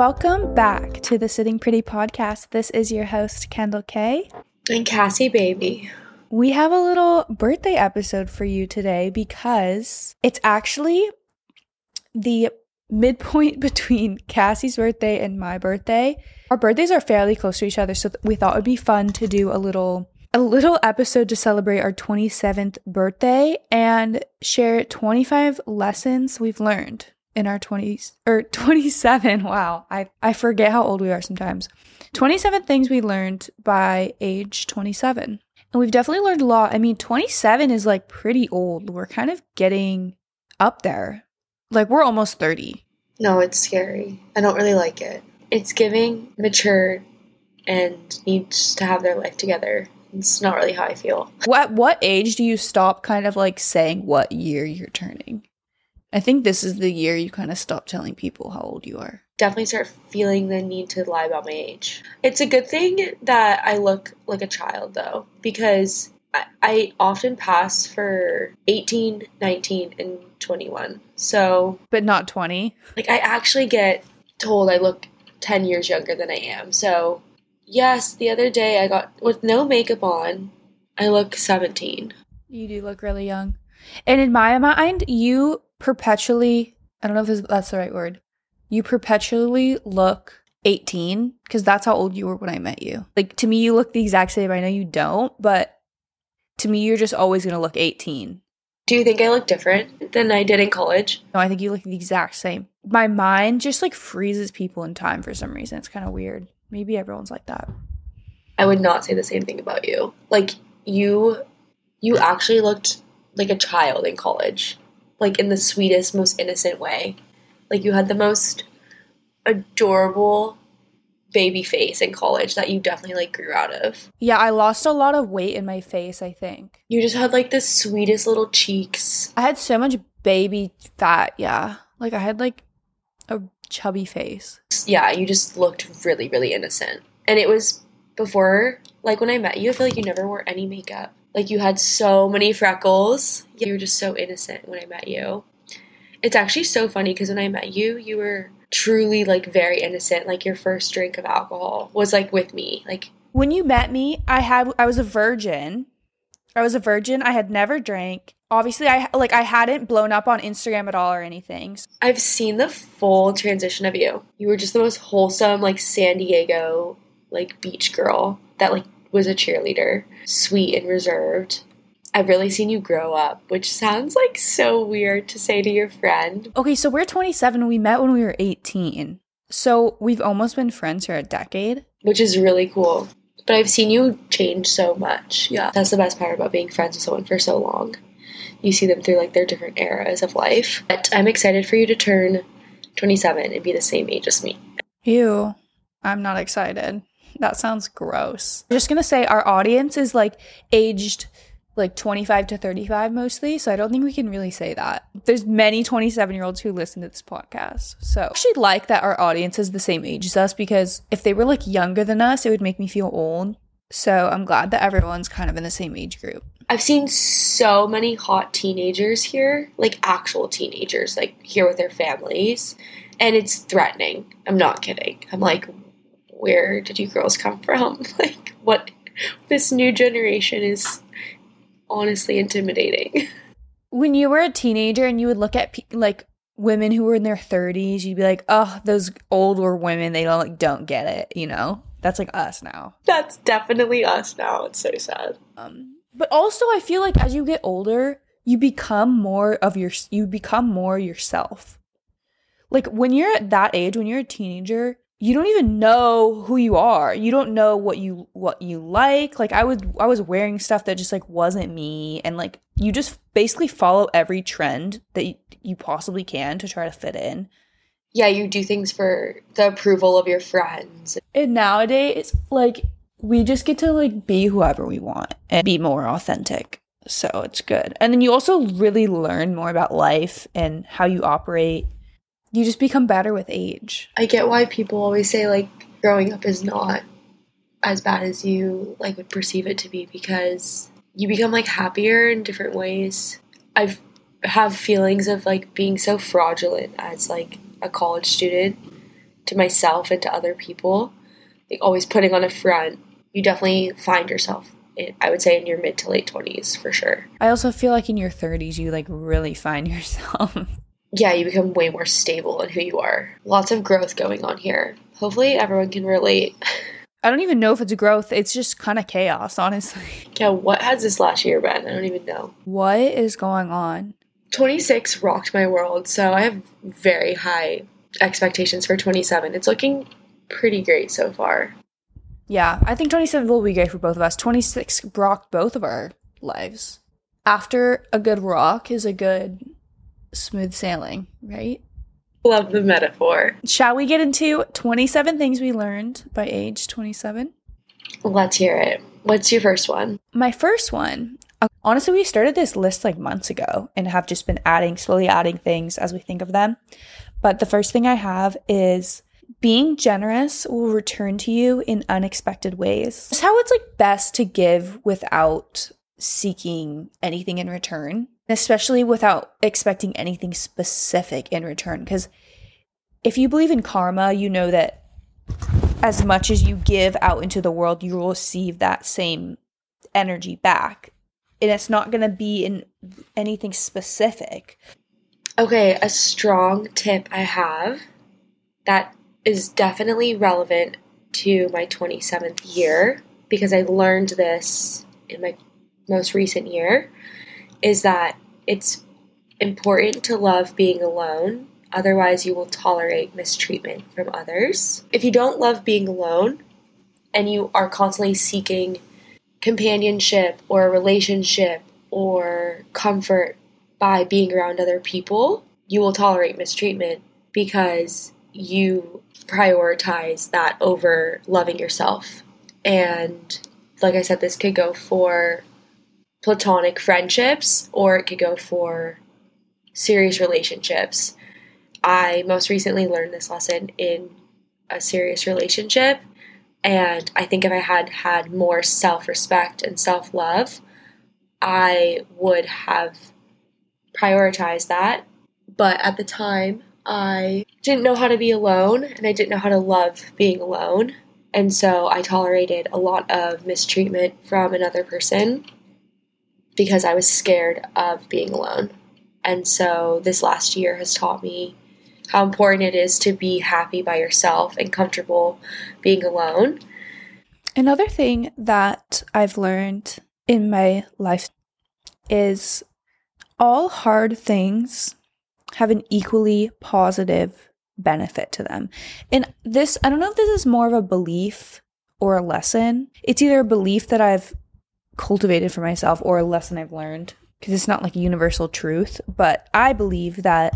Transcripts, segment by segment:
Welcome back to the Sitting Pretty podcast. This is your host, Kendel Kay. And Cassie Baby. We have a little birthday episode for you today because it's actually the midpoint between Cassie's birthday and my birthday. Our birthdays are fairly close to each other, so we thought it would be fun to do a little a little episode to celebrate our 27th birthday and share 25 lessons we've learned in our 20s or 27 wow. I i forget how old we are sometimes. 27 things we learned by age 27 and we've definitely learned a lot. I mean 27 is like pretty old. We're kind of getting up there. Like we're almost 30 no it's scary. I don't really like it. It's giving mature and needs to have their life together. It's not really how i feel. What what age do you stop kind of like saying what year you're turning I think this is the year you kind of stop telling people how old you are. Definitely start feeling the need to lie about my age. It's a good thing that I look like a child though, because I, I often pass for 18, 19, and 21. So. But not 20? Like, I actually get told I look 10 years younger than I am. So, yes, the other day I got, with no makeup on, I look 17. You do look really young. And in my mind, you perpetually, I don't know if that's the right word, you perpetually look 18 because that's how old you were when I met you. Like to me, you look the exact same. I know you don't, but to me, you're just always going to look 18. Do you think I look different than I did in college? No, I think you look the exact same. My mind just like freezes people in time for some reason. It's kind of weird. Maybe everyone's like that. I would not say the same thing about you. Like you you actually looked like a child in college like in the sweetest, most innocent way. Like you had the most adorable baby face in college that you definitely like grew out of. Yeah, I lost a lot of weight in my face, I think. You just had like the sweetest little cheeks. I had so much baby fat, yeah. Like I had like a chubby face. Yeah, you just looked really, really innocent. And it was before, like when I met you, I feel like you never wore any makeup. Like you had so many freckles. You were just so innocent when I met you. It's actually so funny because when I met you, you were truly like very innocent. Like your first drink of alcohol was like with me. Like when you met me, I had I was a virgin. I was a virgin. I had never drank. Obviously, I like I hadn't blown up on Instagram at all or anything. I've seen the full transition of you. You were just the most wholesome like San Diego like beach girl that like was a cheerleader, sweet and reserved. I've really seen you grow up, which sounds like so weird to say to your friend. Okay, so we're 27. We met when we were 18. So we've almost been friends for a decade. Which is really cool. But I've seen you change so much. Yeah. That's the best part about being friends with someone for so long. You see them through like their different eras of life. But I'm excited for you to turn 27 and be the same age as me. You. I'm not excited. That sounds gross. I'm just gonna say our audience is like aged like 25 to 35 mostly, so I don't think we can really say that. There's many 27 year olds who listen to this podcast. So I actually like that our audience is the same age as us because if they were like younger than us, it would make me feel old. So I'm glad that everyone's kind of in the same age group. I've seen so many hot teenagers here, like actual teenagers, like here with their families, and it's threatening. I'm not kidding. I'm like, where did you girls come from? like, what this new generation is honestly intimidating. When you were a teenager and you would look at like women who were in their 30s, you'd be like, "Oh, those older women, they don't like don't get it," you know? That's like us now. That's definitely us now. It's so sad. Um, but also I feel like as you get older, you become more of your you become more yourself. Like when you're at that age, when you're a teenager, you don't even know who you are. You don't know what you what you like. Like I was I was wearing stuff that just like wasn't me and like you just basically follow every trend that you, you possibly can to try to fit in. Yeah, you do things for the approval of your friends. And nowadays like we just get to like be whoever we want and be more authentic. So it's good. And then you also really learn more about life and how you operate you just become better with age. I get why people always say like growing up is not as bad as you like would perceive it to be because you become like happier in different ways. I have feelings of like being so fraudulent as like a college student to myself and to other people, like always putting on a front, you definitely find yourself. In, I would say in your mid to late 20s for sure. I also feel like in your 30s, you like really find yourself. Yeah, you become way more stable in who you are. Lots of growth going on here. Hopefully, everyone can relate. I don't even know if it's growth. It's just kind of chaos, honestly. Yeah, what has this last year been? I don't even know. What is going on? 26 rocked my world, so I have very high expectations for 27. It's looking pretty great so far. Yeah, I think 27 will be great for both of us. 26 rocked both of our lives. After a good rock is a good smooth sailing, right? Love the metaphor. Shall we get into 27 things we learned by age 27? Let's hear it. What's your first one? My first one, uh, honestly, we started this list like months ago and have just been adding, slowly adding things as we think of them. But the first thing I have is being generous will return to you in unexpected ways. It's how it's like best to give without seeking anything in return especially without expecting anything specific in return. Because if you believe in karma, you know that as much as you give out into the world, you will receive that same energy back. And it's not going to be in anything specific. Okay, a strong tip I have that is definitely relevant to my 27th year because I learned this in my most recent year is that it's important to love being alone. Otherwise, you will tolerate mistreatment from others. If you don't love being alone and you are constantly seeking companionship or a relationship or comfort by being around other people, you will tolerate mistreatment because you prioritize that over loving yourself. And like I said, this could go for platonic friendships or it could go for serious relationships. I most recently learned this lesson in a serious relationship. And I think if I had had more self respect and self love, I would have prioritized that. But at the time, I didn't know how to be alone and I didn't know how to love being alone. And so I tolerated a lot of mistreatment from another person because I was scared of being alone. And so this last year has taught me how important it is to be happy by yourself and comfortable being alone. Another thing that I've learned in my life is all hard things have an equally positive benefit to them. And this, I don't know if this is more of a belief or a lesson. It's either a belief that I've cultivated for myself or a lesson I've learned because it's not like a universal truth, but I believe that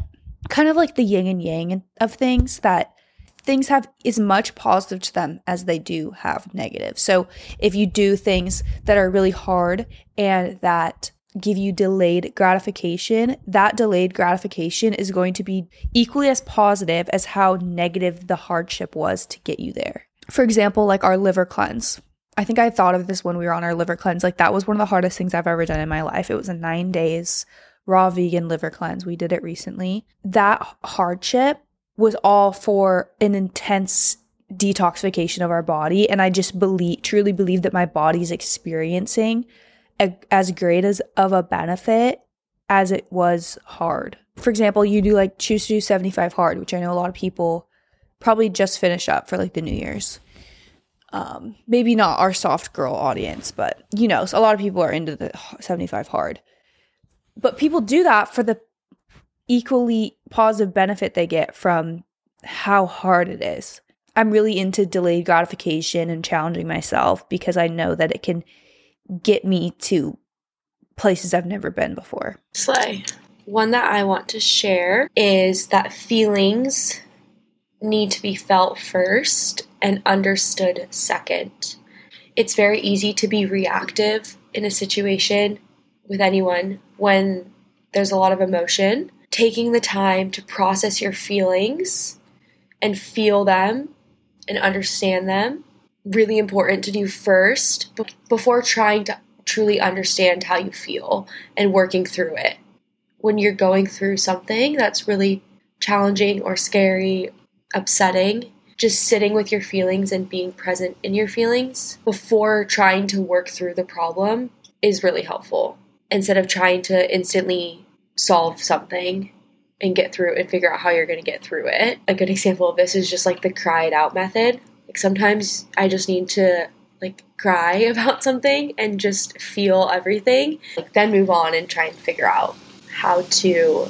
kind of like the yin and yang of things that things have as much positive to them as they do have negative. So if you do things that are really hard and that give you delayed gratification, that delayed gratification is going to be equally as positive as how negative the hardship was to get you there. For example, like our liver cleanse. I think I thought of this when we were on our liver cleanse. Like that was one of the hardest things I've ever done in my life. It was a nine days raw vegan liver cleanse. We did it recently. That hardship was all for an intense detoxification of our body. And I just believe, truly believe that my body's experiencing a, as great as of a benefit as it was hard. For example, you do like choose to do 75 hard, which I know a lot of people probably just finish up for like the New Year's um, maybe not our soft girl audience, but you know, a lot of people are into the 75 hard. But people do that for the equally positive benefit they get from how hard it is. I'm really into delayed gratification and challenging myself because I know that it can get me to places I've never been before. Slay. One that I want to share is that feelings need to be felt first and understood second. It's very easy to be reactive in a situation with anyone when there's a lot of emotion. Taking the time to process your feelings and feel them and understand them, really important to do first before trying to truly understand how you feel and working through it. When you're going through something that's really challenging or scary upsetting, just sitting with your feelings and being present in your feelings before trying to work through the problem is really helpful. Instead of trying to instantly solve something and get through and figure out how you're going to get through it. A good example of this is just like the cry it out method. Like sometimes I just need to like cry about something and just feel everything, like then move on and try and figure out how to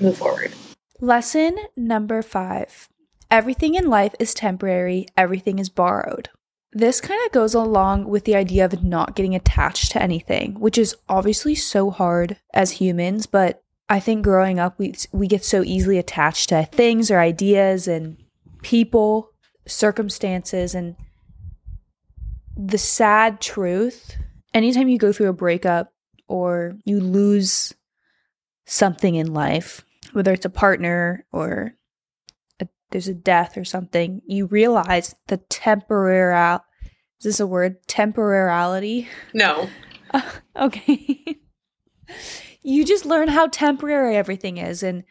move forward. Lesson number five Everything in life is temporary, everything is borrowed. This kind of goes along with the idea of not getting attached to anything, which is obviously so hard as humans, but I think growing up we we get so easily attached to things or ideas and people, circumstances and the sad truth. Anytime you go through a breakup or you lose something in life, whether it's a partner or a, there's a death or something, you realize the temporal is this a word? Temporality? No. Uh, okay. you just learn how temporary everything is and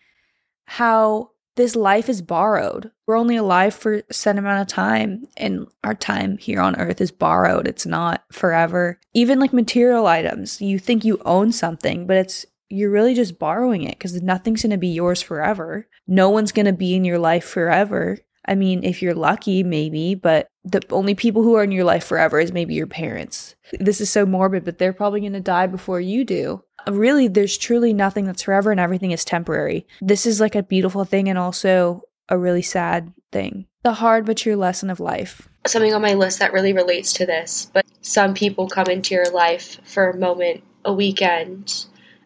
how this life is borrowed. We're only alive for a set amount of time, and our time here on earth is borrowed. It's not forever. Even like material items, you think you own something, but it's you're really just borrowing it because nothing's going to be yours forever. No one's going to be in your life forever. I mean, if you're lucky, maybe, but the only people who are in your life forever is maybe your parents. This is so morbid, but they're probably going to die before you do. Really, there's truly nothing that's forever and everything is temporary. This is like a beautiful thing and also a really sad thing. The hard but true lesson of life. Something on my list that really relates to this, but some people come into your life for a moment, a weekend,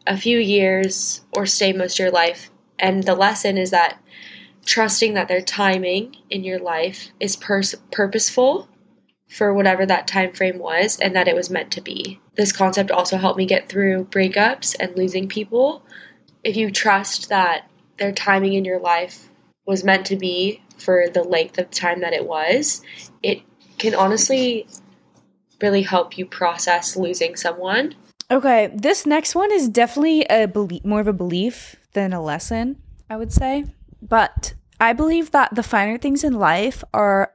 a few years, or stay most of your life. And the lesson is that trusting that their timing in your life is pers- purposeful for whatever that time frame was and that it was meant to be. This concept also helped me get through breakups and losing people. If you trust that their timing in your life was meant to be for the length of time that it was, it can honestly really help you process losing someone. Okay, this next one is definitely a belie- more of a belief than a lesson, I would say. But I believe that the finer things in life are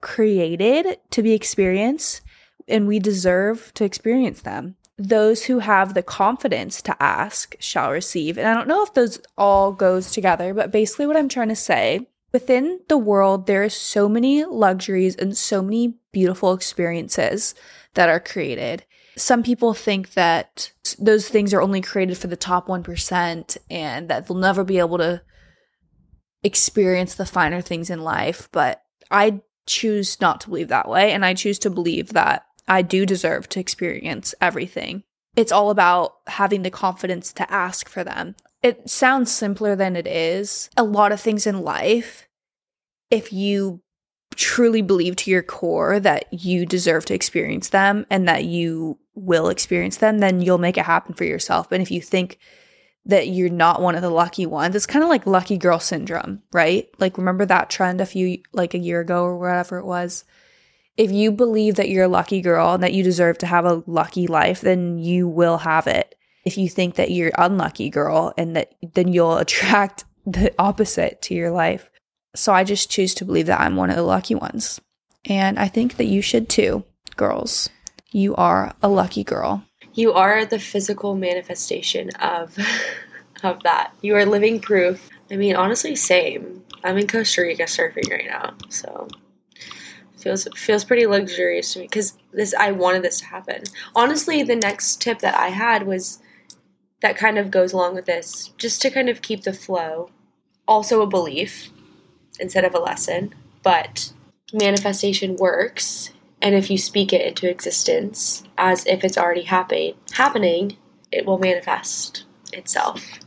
created to be experienced and we deserve to experience them. Those who have the confidence to ask shall receive. And I don't know if those all goes together, but basically what I'm trying to say, within the world there are so many luxuries and so many beautiful experiences that are created. Some people think that those things are only created for the top 1% and that they'll never be able to experience the finer things in life, but I choose not to believe that way. And I choose to believe that I do deserve to experience everything. It's all about having the confidence to ask for them. It sounds simpler than it is. A lot of things in life, if you truly believe to your core that you deserve to experience them and that you will experience them, then you'll make it happen for yourself. And if you think that you're not one of the lucky ones. It's kind of like lucky girl syndrome, right? Like remember that trend a few like a year ago or whatever it was. If you believe that you're a lucky girl and that you deserve to have a lucky life, then you will have it. If you think that you're unlucky girl and that then you'll attract the opposite to your life. So I just choose to believe that I'm one of the lucky ones. And I think that you should too, girls. You are a lucky girl. You are the physical manifestation of of that. You are living proof. I mean, honestly, same. I'm in Costa Rica surfing right now, so feels feels pretty luxurious to me because this I wanted this to happen. Honestly, the next tip that I had was that kind of goes along with this, just to kind of keep the flow. Also, a belief instead of a lesson, but manifestation works and if you speak it into existence as if it's already happening, happening, it will manifest itself.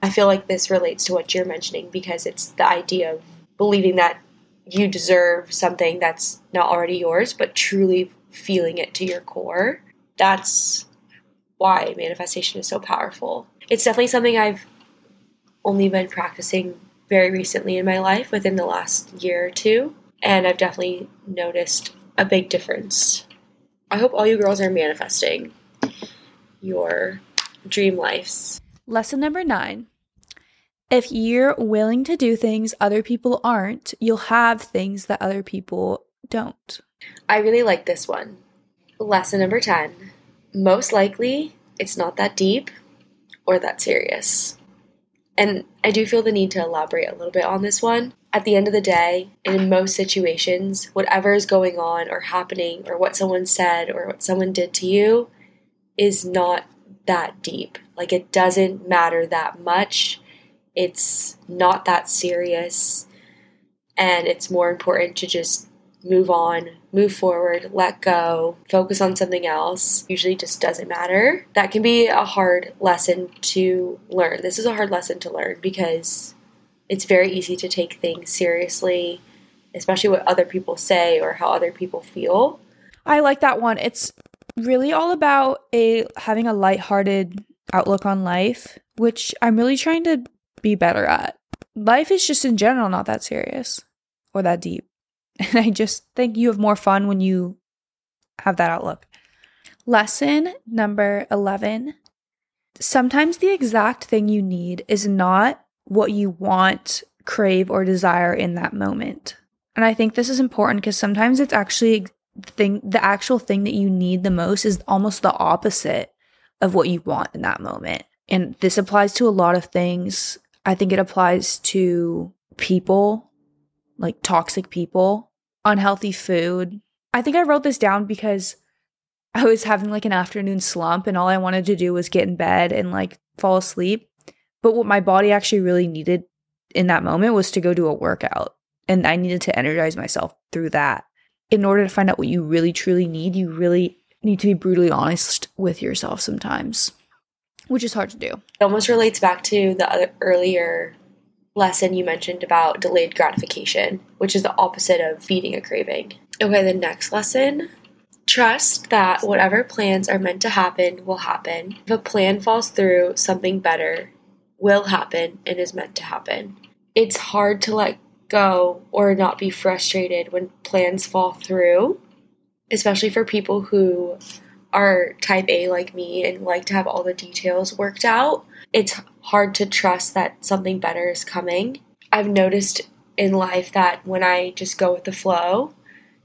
I feel like this relates to what you're mentioning because it's the idea of believing that you deserve something that's not already yours, but truly feeling it to your core. That's why manifestation is so powerful. It's definitely something I've only been practicing very recently in my life within the last year or two. And I've definitely noticed a big difference. I hope all you girls are manifesting your dream lives. Lesson number nine If you're willing to do things other people aren't, you'll have things that other people don't. I really like this one. Lesson number 10. Most likely, it's not that deep or that serious. And I do feel the need to elaborate a little bit on this one. At the end of the day, and in most situations, whatever is going on or happening, or what someone said or what someone did to you, is not that deep. Like, it doesn't matter that much. It's not that serious. And it's more important to just move on, move forward, let go, focus on something else usually just doesn't matter. That can be a hard lesson to learn. This is a hard lesson to learn because it's very easy to take things seriously, especially what other people say or how other people feel. I like that one. It's really all about a having a lighthearted outlook on life, which I'm really trying to be better at. Life is just in general not that serious or that deep. And I just think you have more fun when you have that outlook. Lesson number 11 Sometimes the exact thing you need is not what you want, crave, or desire in that moment. And I think this is important because sometimes it's actually the thing, the actual thing that you need the most is almost the opposite of what you want in that moment. And this applies to a lot of things. I think it applies to people, like toxic people, unhealthy food. I think I wrote this down because I was having like an afternoon slump and all I wanted to do was get in bed and like fall asleep. But what my body actually really needed in that moment was to go do a workout. And I needed to energize myself through that. In order to find out what you really truly need, you really need to be brutally honest with yourself sometimes, which is hard to do. It almost relates back to the other earlier lesson you mentioned about delayed gratification, which is the opposite of feeding a craving. Okay, the next lesson trust that whatever plans are meant to happen will happen. If a plan falls through, something better will happen and is meant to happen. It's hard to let go or not be frustrated when plans fall through, especially for people who are type A like me and like to have all the details worked out. It's hard to trust that something better is coming. I've noticed in life that when I just go with the flow,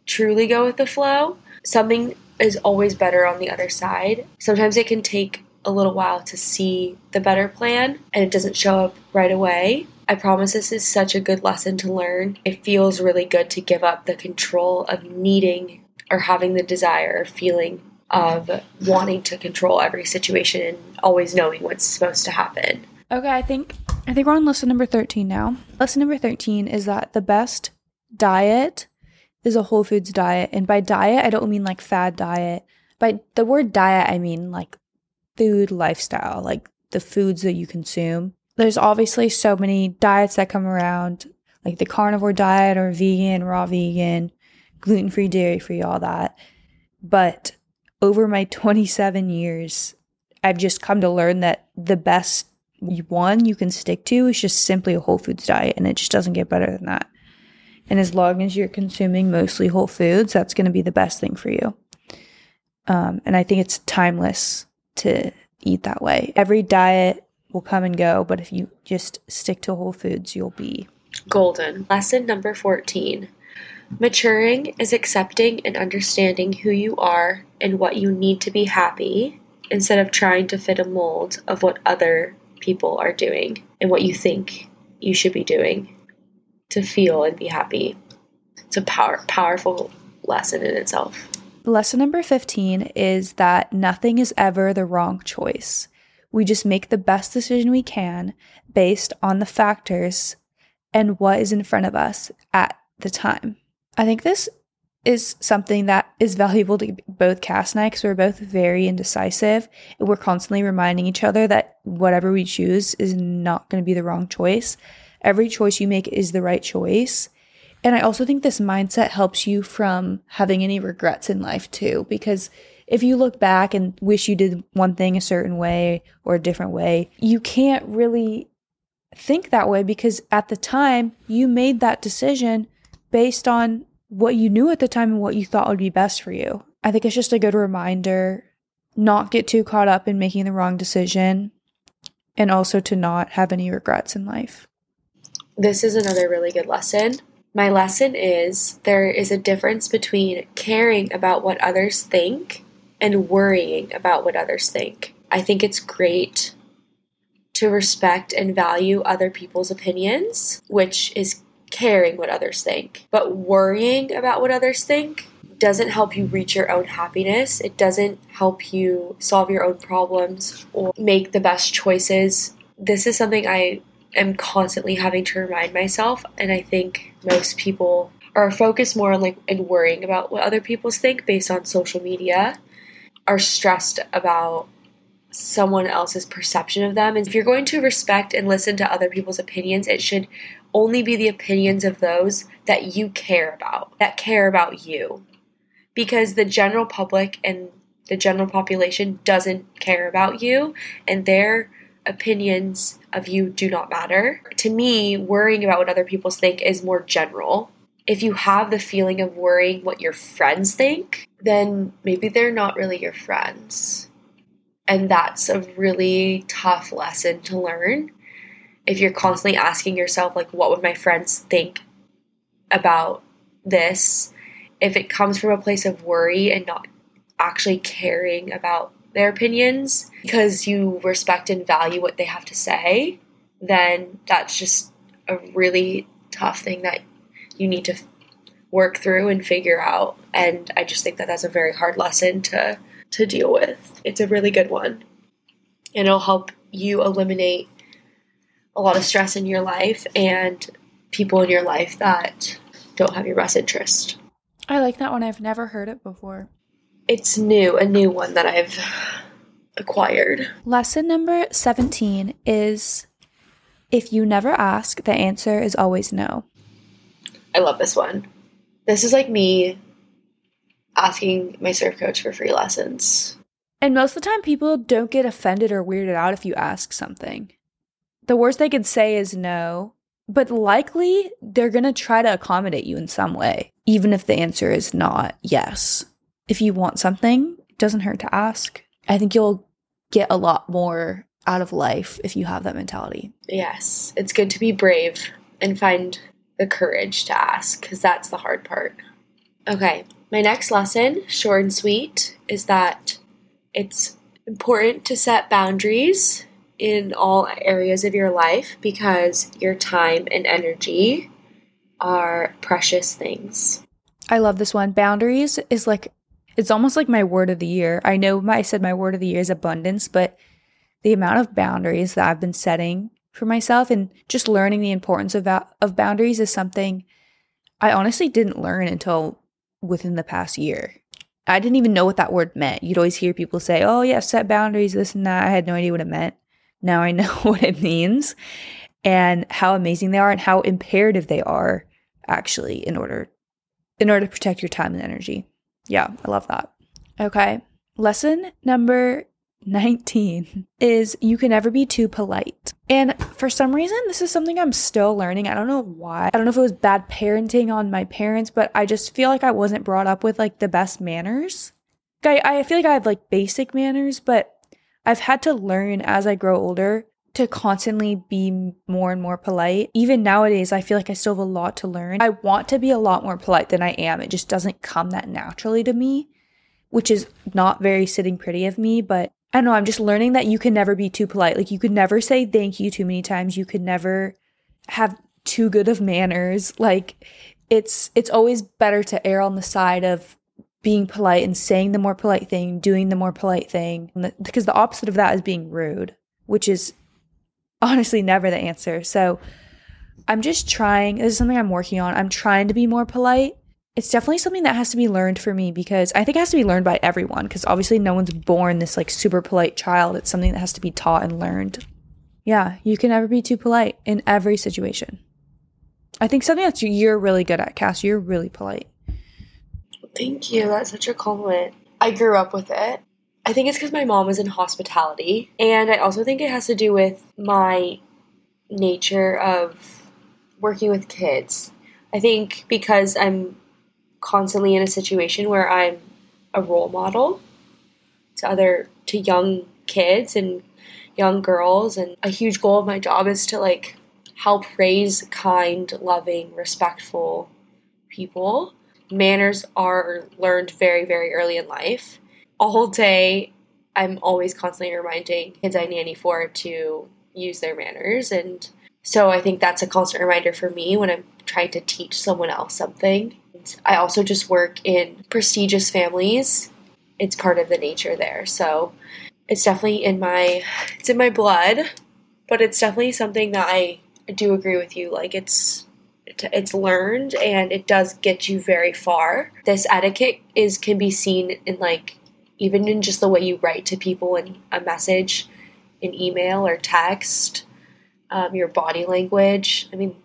truly go with the flow, something is always better on the other side. Sometimes it can take a little while to see the better plan and it doesn't show up right away. I promise this is such a good lesson to learn. It feels really good to give up the control of needing or having the desire or feeling of wanting to control every situation and always knowing what's supposed to happen. Okay, I think I think we're on lesson number 13 now. Lesson number 13 is that the best diet is a whole foods diet. And by diet, I don't mean like fad diet. By the word diet, I mean like food lifestyle, like the foods that you consume. There's obviously so many diets that come around, like the carnivore diet or vegan, raw vegan, gluten free, dairy free, all that. But over my 27 years, I've just come to learn that the best one you can stick to is just simply a whole foods diet, and it just doesn't get better than that. And as long as you're consuming mostly whole foods, that's going to be the best thing for you. Um, and I think it's timeless to eat that way. Every diet will come and go, but if you just stick to whole foods, you'll be golden. Lesson number 14 Maturing is accepting and understanding who you are and what you need to be happy instead of trying to fit a mold of what other people are doing and what you think you should be doing to feel and be happy. It's a power, powerful lesson in itself. Lesson number 15 is that nothing is ever the wrong choice. We just make the best decision we can based on the factors and what is in front of us at the time. I think this is something that is valuable to both Cass and I because we're both very indecisive. And we're constantly reminding each other that whatever we choose is not going to be the wrong choice. Every choice you make is the right choice. And I also think this mindset helps you from having any regrets in life too, because if you look back and wish you did one thing a certain way or a different way, you can't really think that way because at the time you made that decision based on what you knew at the time and what you thought would be best for you. I think it's just a good reminder not get too caught up in making the wrong decision and also to not have any regrets in life. This is another really good lesson. My lesson is there is a difference between caring about what others think and worrying about what others think. I think it's great to respect and value other people's opinions, which is caring what others think. But worrying about what others think doesn't help you reach your own happiness. It doesn't help you solve your own problems or make the best choices. This is something I am constantly having to remind myself, and I think most people are focused more on like and worrying about what other people think based on social media, are stressed about someone else's perception of them. And if you're going to respect and listen to other people's opinions, it should only be the opinions of those that you care about, that care about you. Because the general public and the general population doesn't care about you, and their opinions of you do not matter. To me, worrying about what other people think is more general. If you have the feeling of worrying what your friends think, then maybe they're not really your friends. And that's a really tough lesson to learn. If you're constantly asking yourself, like, what would my friends think about this? If it comes from a place of worry and not actually caring about their opinions because you respect and value what they have to say, then that's just a really tough thing that you need to work through and figure out. And I just think that that's a very hard lesson to to deal with. It's a really good one. And it'll help you eliminate a lot of stress in your life and people in your life that don't have your best interest. I like that one. I've never heard it before. It's new, a new one that I've acquired. Lesson number 17 is if you never ask, the answer is always no. I love this one. This is like me asking my surf coach for free lessons. And most of the time, people don't get offended or weirded out if you ask something. The worst they could say is no, but likely they're going to try to accommodate you in some way, even if the answer is not yes. If you want something, it doesn't hurt to ask. I think you'll get a lot more out of life if you have that mentality. Yes, it's good to be brave and find the courage to ask because that's the hard part. Okay, my next lesson, short and sweet, is that it's important to set boundaries in all areas of your life because your time and energy are precious things. I love this one. Boundaries is like it's almost like my word of the year. I know I said my word of the year is abundance, but the amount of boundaries that I've been setting for myself and just learning the importance of of boundaries is something I honestly didn't learn until within the past year. I didn't even know what that word meant. You'd always hear people say, "Oh, yeah, set boundaries, this and that." I had no idea what it meant. Now I know what it means and how amazing they are and how imperative they are actually in order in order to protect your time and energy. Yeah, I love that. Okay. Lesson number 19 is you can never be too polite. And for some reason, this is something I'm still learning. I don't know why. I don't know if it was bad parenting on my parents, but I just feel like I wasn't brought up with like the best manners. I, I feel like I have like basic manners, but I've had to learn as I grow older to constantly be more and more polite. Even nowadays, I feel like I still have a lot to learn. I want to be a lot more polite than I am. It just doesn't come that naturally to me, which is not very sitting pretty of me, but I don't know, I'm just learning that you can never be too polite. Like you could never say thank you too many times. You could never have too good of manners. Like it's it's always better to err on the side of being polite and saying the more polite thing, doing the more polite thing, because the opposite of that is being rude, which is honestly never the answer. So I'm just trying, this is something I'm working on. I'm trying to be more polite. It's definitely something that has to be learned for me because I think it has to be learned by everyone because obviously no one's born this like super polite child. It's something that has to be taught and learned. Yeah, you can never be too polite in every situation. I think something that you're really good at, Cass. You're really polite. Thank you. That's such a compliment. I grew up with it. I think it's because my mom was in hospitality, and I also think it has to do with my nature of working with kids. I think because I'm constantly in a situation where I'm a role model to other to young kids and young girls. And a huge goal of my job is to like help raise kind, loving, respectful people. Manners are learned very, very early in life. All day, I'm always constantly reminding kids I nanny for to use their manners. And so I think that's a constant reminder for me when I'm trying to teach someone else something. I also just work in prestigious families. It's part of the nature there. So it's definitely in my it's in my blood, but it's definitely something that I do agree with you like it's it's learned and it does get you very far. This etiquette is can be seen in like even in just the way you write to people in a message, in email or text, um, your body language. I mean,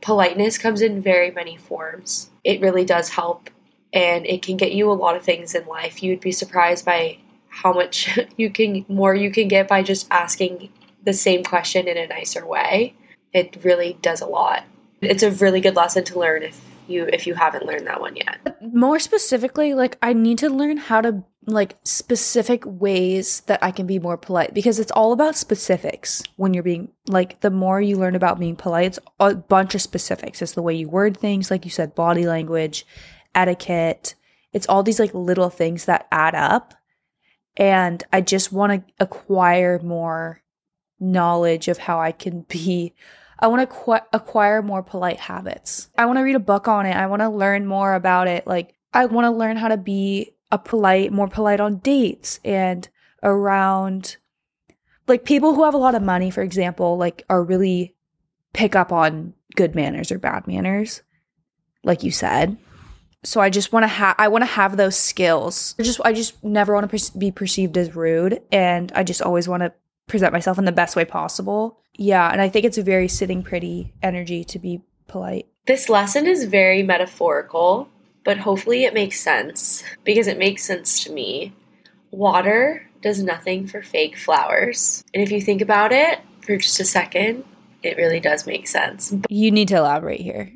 politeness comes in very many forms. It really does help, and it can get you a lot of things in life. You'd be surprised by how much you can more you can get by just asking the same question in a nicer way. It really does a lot. It's a really good lesson to learn if you if you haven't learned that one yet. More specifically, like I need to learn how to like specific ways that I can be more polite because it's all about specifics when you're being like the more you learn about being polite, it's a bunch of specifics. It's the way you word things, like you said, body language, etiquette. It's all these like little things that add up. And I just want to acquire more knowledge of how I can be I want to qu- acquire more polite habits. I want to read a book on it. I want to learn more about it. Like, I want to learn how to be a polite, more polite on dates and around like people who have a lot of money, for example, like are really pick up on good manners or bad manners, like you said. So I just want to have I want to have those skills. I just I just never want to per- be perceived as rude, and I just always want to present myself in the best way possible. Yeah, and I think it's a very sitting pretty energy to be polite. This lesson is very metaphorical, but hopefully it makes sense because it makes sense to me. Water does nothing for fake flowers. And if you think about it for just a second, it really does make sense. You need to elaborate here.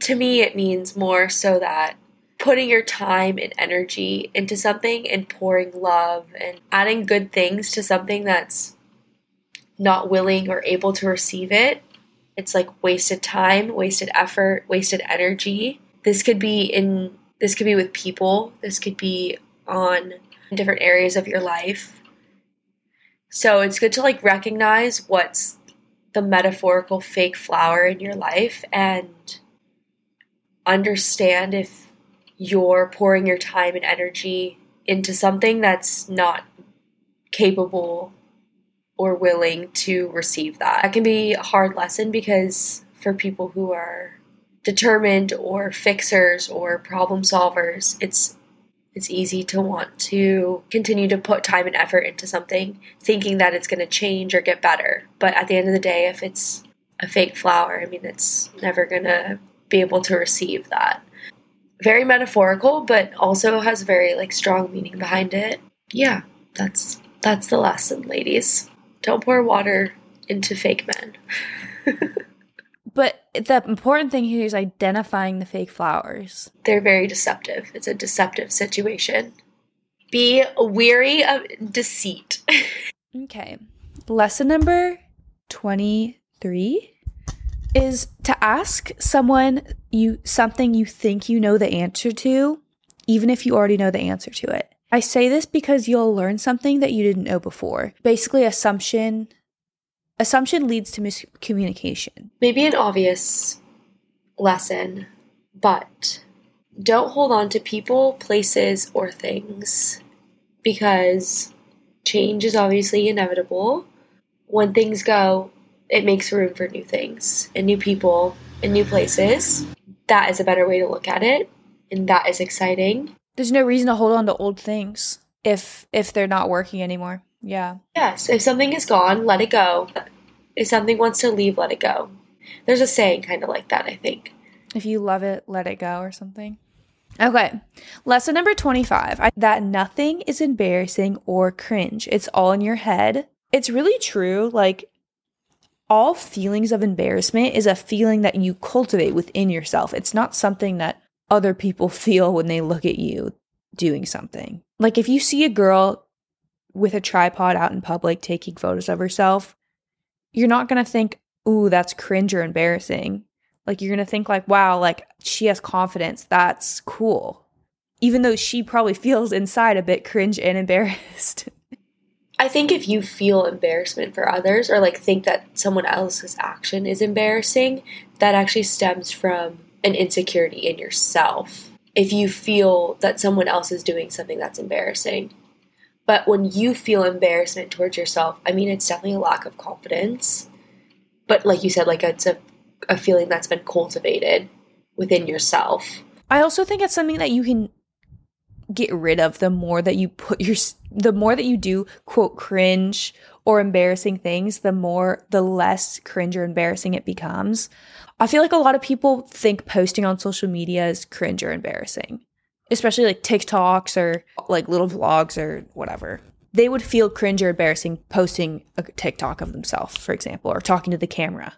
To me, it means more so that putting your time and energy into something and pouring love and adding good things to something that's not willing or able to receive it, it's like wasted time, wasted effort, wasted energy. This could be in this could be with people, this could be on different areas of your life. So it's good to like recognize what's the metaphorical fake flower in your life and understand if you're pouring your time and energy into something that's not capable or willing to receive that. That can be a hard lesson because for people who are determined or fixers or problem solvers, it's it's easy to want to continue to put time and effort into something thinking that it's going to change or get better. But at the end of the day, if it's a fake flower, I mean, it's never going to be able to receive that very metaphorical, but also has very like strong meaning behind it. Yeah, that's that's the lesson, ladies. Don't pour water into fake men. but the important thing here is identifying the fake flowers. They're very deceptive. It's a deceptive situation. Be weary of deceit. okay. Lesson number 23 is to ask someone you something you think you know the answer to, even if you already know the answer to it. I say this because you'll learn something that you didn't know before. Basically, assumption assumption leads to miscommunication. Maybe an obvious lesson, but don't hold on to people, places, or things because change is obviously inevitable. When things go, it makes room for new things and new people and new places. That is a better way to look at it, and that is exciting. There's no reason to hold on to old things if if they're not working anymore. Yeah. Yes, if something is gone, let it go. If something wants to leave, let it go. There's a saying kind of like that, I think. If you love it, let it go or something. Okay. Lesson number 25 I, that nothing is embarrassing or cringe. It's all in your head. It's really true. Like, all feelings of embarrassment is a feeling that you cultivate within yourself. It's not something that other people feel when they look at you doing something. Like if you see a girl with a tripod out in public taking photos of herself, you're not going to think, ooh, that's cringe or embarrassing. Like, you're going to think, like, wow, like she has confidence. That's cool. Even though she probably feels inside a bit cringe and embarrassed. I think if you feel embarrassment for others or like think that someone else's action is embarrassing, that actually stems from an insecurity in yourself. If you feel that someone else is doing something that's embarrassing. But when you feel embarrassment towards yourself, I mean, it's definitely a lack of confidence. But like you said, like it's a, a feeling that's been cultivated within yourself. I also think it's something that you can get rid of the more that you put your the more that you do quote cringe or embarrassing things the more the less cringe or embarrassing it becomes i feel like a lot of people think posting on social media is cringe or embarrassing especially like tiktoks or like little vlogs or whatever they would feel cringe or embarrassing posting a tiktok of themselves for example or talking to the camera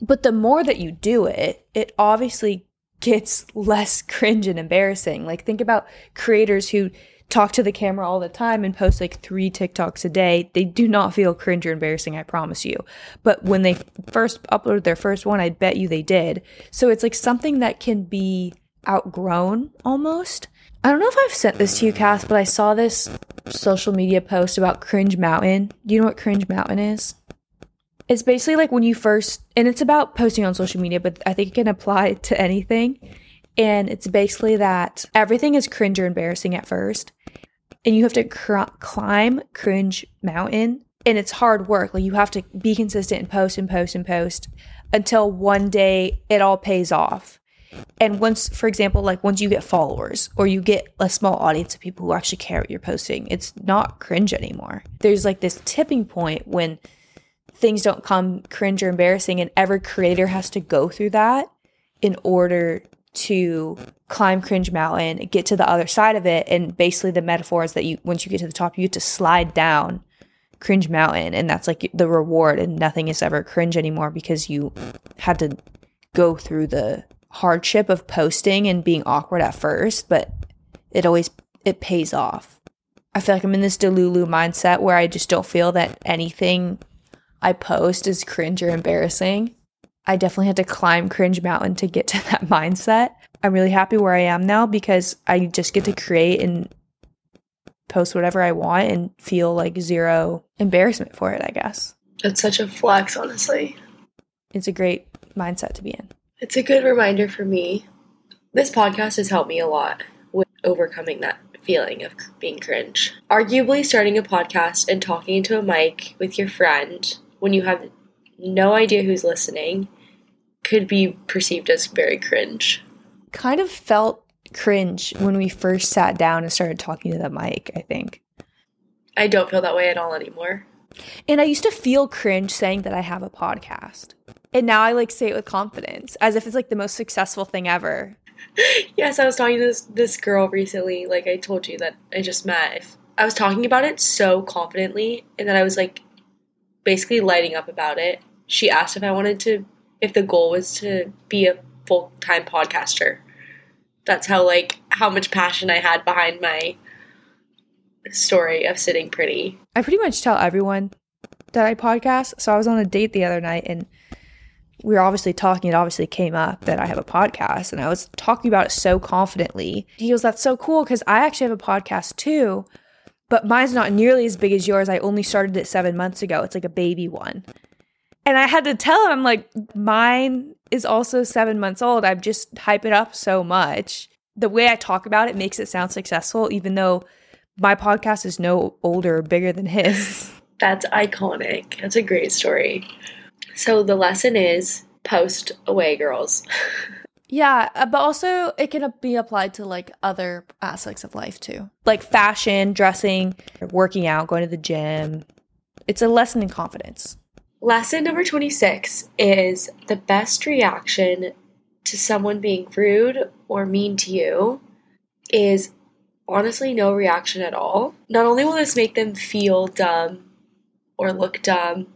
but the more that you do it it obviously gets less cringe and embarrassing. Like think about creators who talk to the camera all the time and post like three TikToks a day. They do not feel cringe or embarrassing, I promise you. But when they first uploaded their first one, I bet you they did. So it's like something that can be outgrown almost. I don't know if I've sent this to you, Cass, but I saw this social media post about Cringe Mountain. Do you know what Cringe Mountain is? It's basically like when you first, and it's about posting on social media, but I think it can apply to anything. And it's basically that everything is cringe or embarrassing at first. And you have to cr- climb cringe mountain. And it's hard work. Like you have to be consistent and post and post and post until one day it all pays off. And once, for example, like once you get followers or you get a small audience of people who actually care what you're posting, it's not cringe anymore. There's like this tipping point when things don't come cringe or embarrassing and every creator has to go through that in order to climb cringe mountain get to the other side of it and basically the metaphor is that you once you get to the top you get to slide down cringe mountain and that's like the reward and nothing is ever cringe anymore because you had to go through the hardship of posting and being awkward at first but it always it pays off i feel like i'm in this delulu mindset where i just don't feel that anything I post is cringe or embarrassing. I definitely had to climb cringe mountain to get to that mindset. I'm really happy where I am now because I just get to create and post whatever I want and feel like zero embarrassment for it, I guess. It's such a flex, honestly. It's a great mindset to be in. It's a good reminder for me. This podcast has helped me a lot with overcoming that feeling of being cringe. Arguably, starting a podcast and talking into a mic with your friend when you have no idea who's listening could be perceived as very cringe. Kind of felt cringe when we first sat down and started talking to the mic, I think. I don't feel that way at all anymore. And I used to feel cringe saying that I have a podcast. And now I like say it with confidence, as if it's like the most successful thing ever. yes, I was talking to this this girl recently, like I told you that I just met. I was talking about it so confidently and then I was like basically lighting up about it. She asked if I wanted to, if the goal was to be a full time podcaster. That's how, like, how much passion I had behind my story of sitting pretty. I pretty much tell everyone that I podcast. So I was on a date the other night and we were obviously talking. It obviously came up that I have a podcast and I was talking about it so confidently. He goes, That's so cool because I actually have a podcast too but mine's not nearly as big as yours. I only started it seven months ago. It's like a baby one. And I had to tell him, I'm like, mine is also seven months old. I've just hype it up so much. The way I talk about it makes it sound successful, even though my podcast is no older or bigger than his. That's iconic. That's a great story. So the lesson is post away, girls. Yeah, uh, but also it can be applied to like other aspects of life too, like fashion, dressing, working out, going to the gym. It's a lesson in confidence. Lesson number 26 is the best reaction to someone being rude or mean to you is honestly no reaction at all. Not only will this make them feel dumb or look dumb,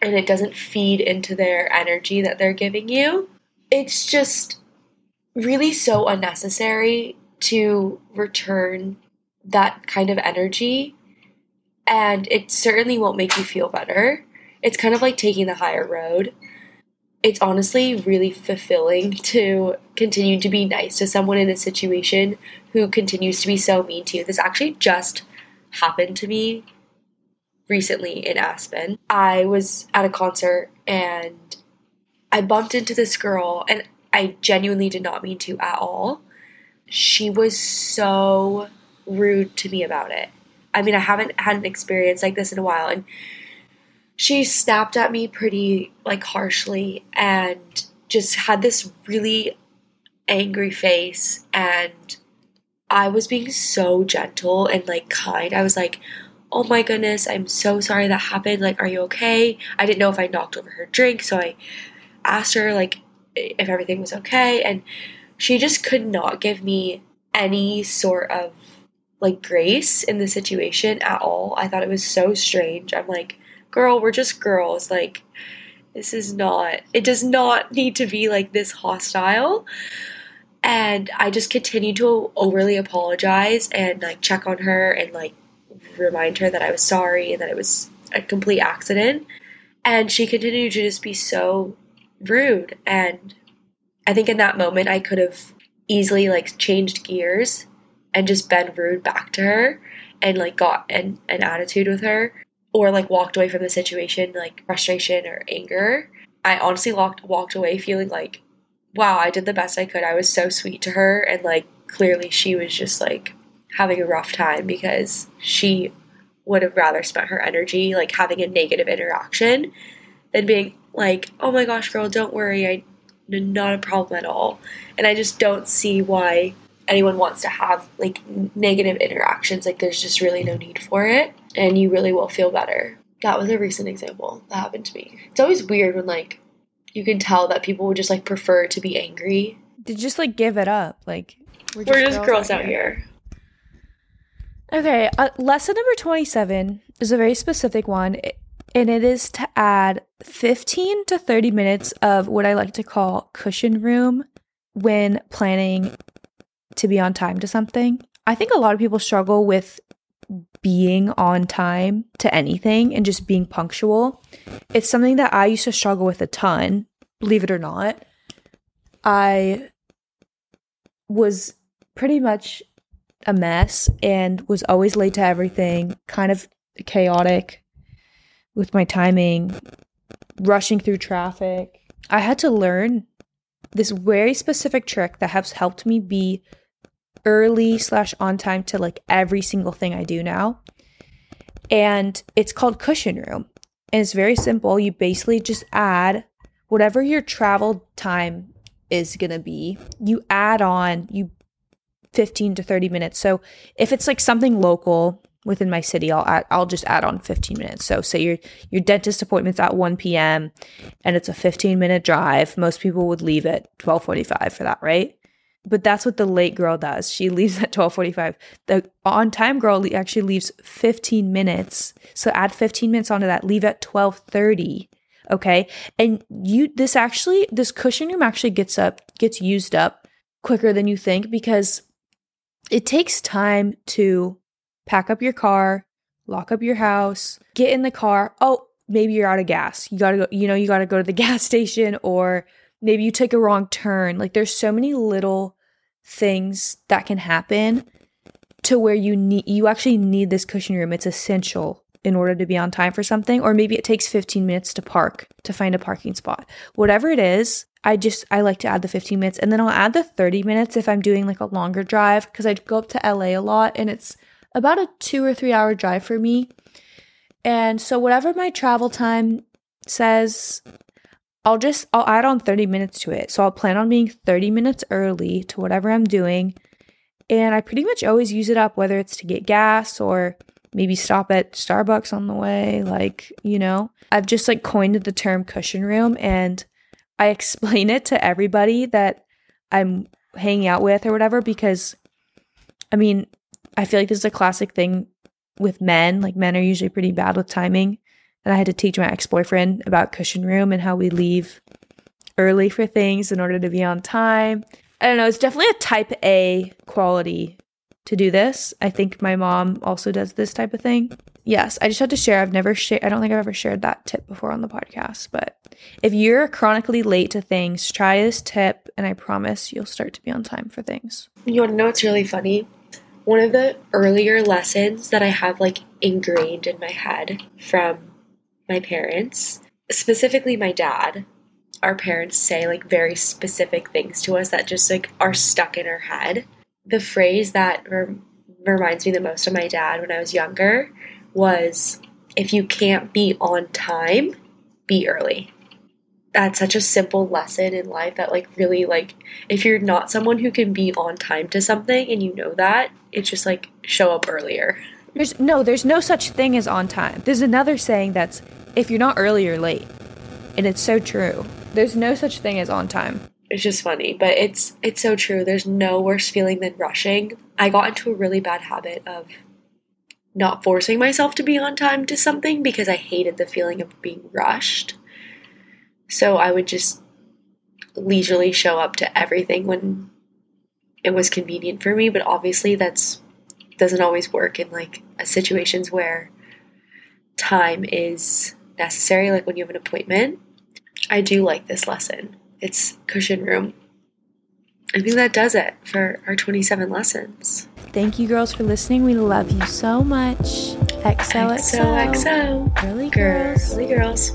and it doesn't feed into their energy that they're giving you, it's just really so unnecessary to return that kind of energy and it certainly won't make you feel better. It's kind of like taking the higher road. It's honestly really fulfilling to continue to be nice to someone in a situation who continues to be so mean to you. This actually just happened to me recently in Aspen. I was at a concert and I bumped into this girl and I genuinely did not mean to at all. She was so rude to me about it. I mean, I haven't had an experience like this in a while and she snapped at me pretty like harshly and just had this really angry face and I was being so gentle and like kind. I was like, "Oh my goodness, I'm so sorry that happened. Like, are you okay?" I didn't know if I knocked over her drink, so I asked her like if everything was okay and she just could not give me any sort of like grace in the situation at all. I thought it was so strange. I'm like, "Girl, we're just girls. Like, this is not it does not need to be like this hostile." And I just continued to overly apologize and like check on her and like remind her that I was sorry and that it was a complete accident. And she continued to just be so rude. And I think in that moment, I could have easily like changed gears and just been rude back to her and like got an, an attitude with her or like walked away from the situation like frustration or anger. I honestly walked walked away feeling like wow, I did the best I could. I was so sweet to her and like clearly she was just like having a rough time because she would have rather spent her energy like having a negative interaction than being like, "Oh my gosh, girl, don't worry. I not a problem at all." And I just don't see why anyone wants to have like negative interactions. Like there's just really no need for it and you really will feel better. That was a recent example that happened to me. It's always weird when like you can tell that people would just like prefer to be angry. To just like give it up. Like we're just, we're just girls, girls, out, here. here. Okay, uh, lesson number 27 is a very specific one, and it is to add 15 to 30 minutes of what I like to call cushion room when planning to be on time to something. I think a lot of people struggle with being on time to anything and just being punctual. It's something that I used to struggle with a ton, believe it or not. I was pretty much a mess and was always late to everything, kind of chaotic with my timing, rushing through traffic. I had to learn this very specific trick that has helped me be early slash on time to like every single thing I do now. And it's called cushion room. And it's very simple. You basically just add whatever your travel time is going to be, you add on you 15 to 30 minutes. So if it's like something local within my city, I'll add, I'll just add on 15 minutes. So say your your dentist appointment's at 1 p.m. and it's a 15 minute drive. Most people would leave at 12:45 for that, right? But that's what the late girl does. She leaves at 12:45. The on time girl actually leaves 15 minutes. So add 15 minutes onto that. Leave at 12:30. Okay? And you this actually this cushion room actually gets up gets used up quicker than you think because it takes time to pack up your car, lock up your house, get in the car. Oh, maybe you're out of gas. You got to go you know, you got to go to the gas station or maybe you take a wrong turn. Like there's so many little things that can happen to where you need you actually need this cushion room. It's essential in order to be on time for something or maybe it takes 15 minutes to park to find a parking spot. Whatever it is, I just I like to add the 15 minutes and then I'll add the 30 minutes if I'm doing like a longer drive cuz I go up to LA a lot and it's about a 2 or 3 hour drive for me. And so whatever my travel time says I'll just I'll add on 30 minutes to it. So I'll plan on being 30 minutes early to whatever I'm doing. And I pretty much always use it up whether it's to get gas or maybe stop at Starbucks on the way, like, you know. I've just like coined the term cushion room and I explain it to everybody that I'm hanging out with or whatever because I mean, I feel like this is a classic thing with men. Like men are usually pretty bad with timing and I had to teach my ex boyfriend about cushion room and how we leave early for things in order to be on time. I don't know, it's definitely a type A quality to do this. I think my mom also does this type of thing. Yes, I just had to share. I've never shared, I don't think I've ever shared that tip before on the podcast. But if you're chronically late to things, try this tip and I promise you'll start to be on time for things. You want to know what's really funny? One of the earlier lessons that I have like ingrained in my head from my parents, specifically my dad, our parents say like very specific things to us that just like are stuck in our head. The phrase that rem- reminds me the most of my dad when I was younger was if you can't be on time, be early. That's such a simple lesson in life that like really like if you're not someone who can be on time to something and you know that, it's just like show up earlier. There's no there's no such thing as on time. There's another saying that's if you're not early, you're late. And it's so true. There's no such thing as on time. It's just funny, but it's it's so true. There's no worse feeling than rushing. I got into a really bad habit of not forcing myself to be on time to something because I hated the feeling of being rushed. So I would just leisurely show up to everything when it was convenient for me, but obviously that's doesn't always work in like situations where time is necessary like when you have an appointment. I do like this lesson. It's cushion room. I think that does it for our 27 lessons. Thank you, girls, for listening. We love you so much. XOXO. XOXO. Girly girls. Girly girls.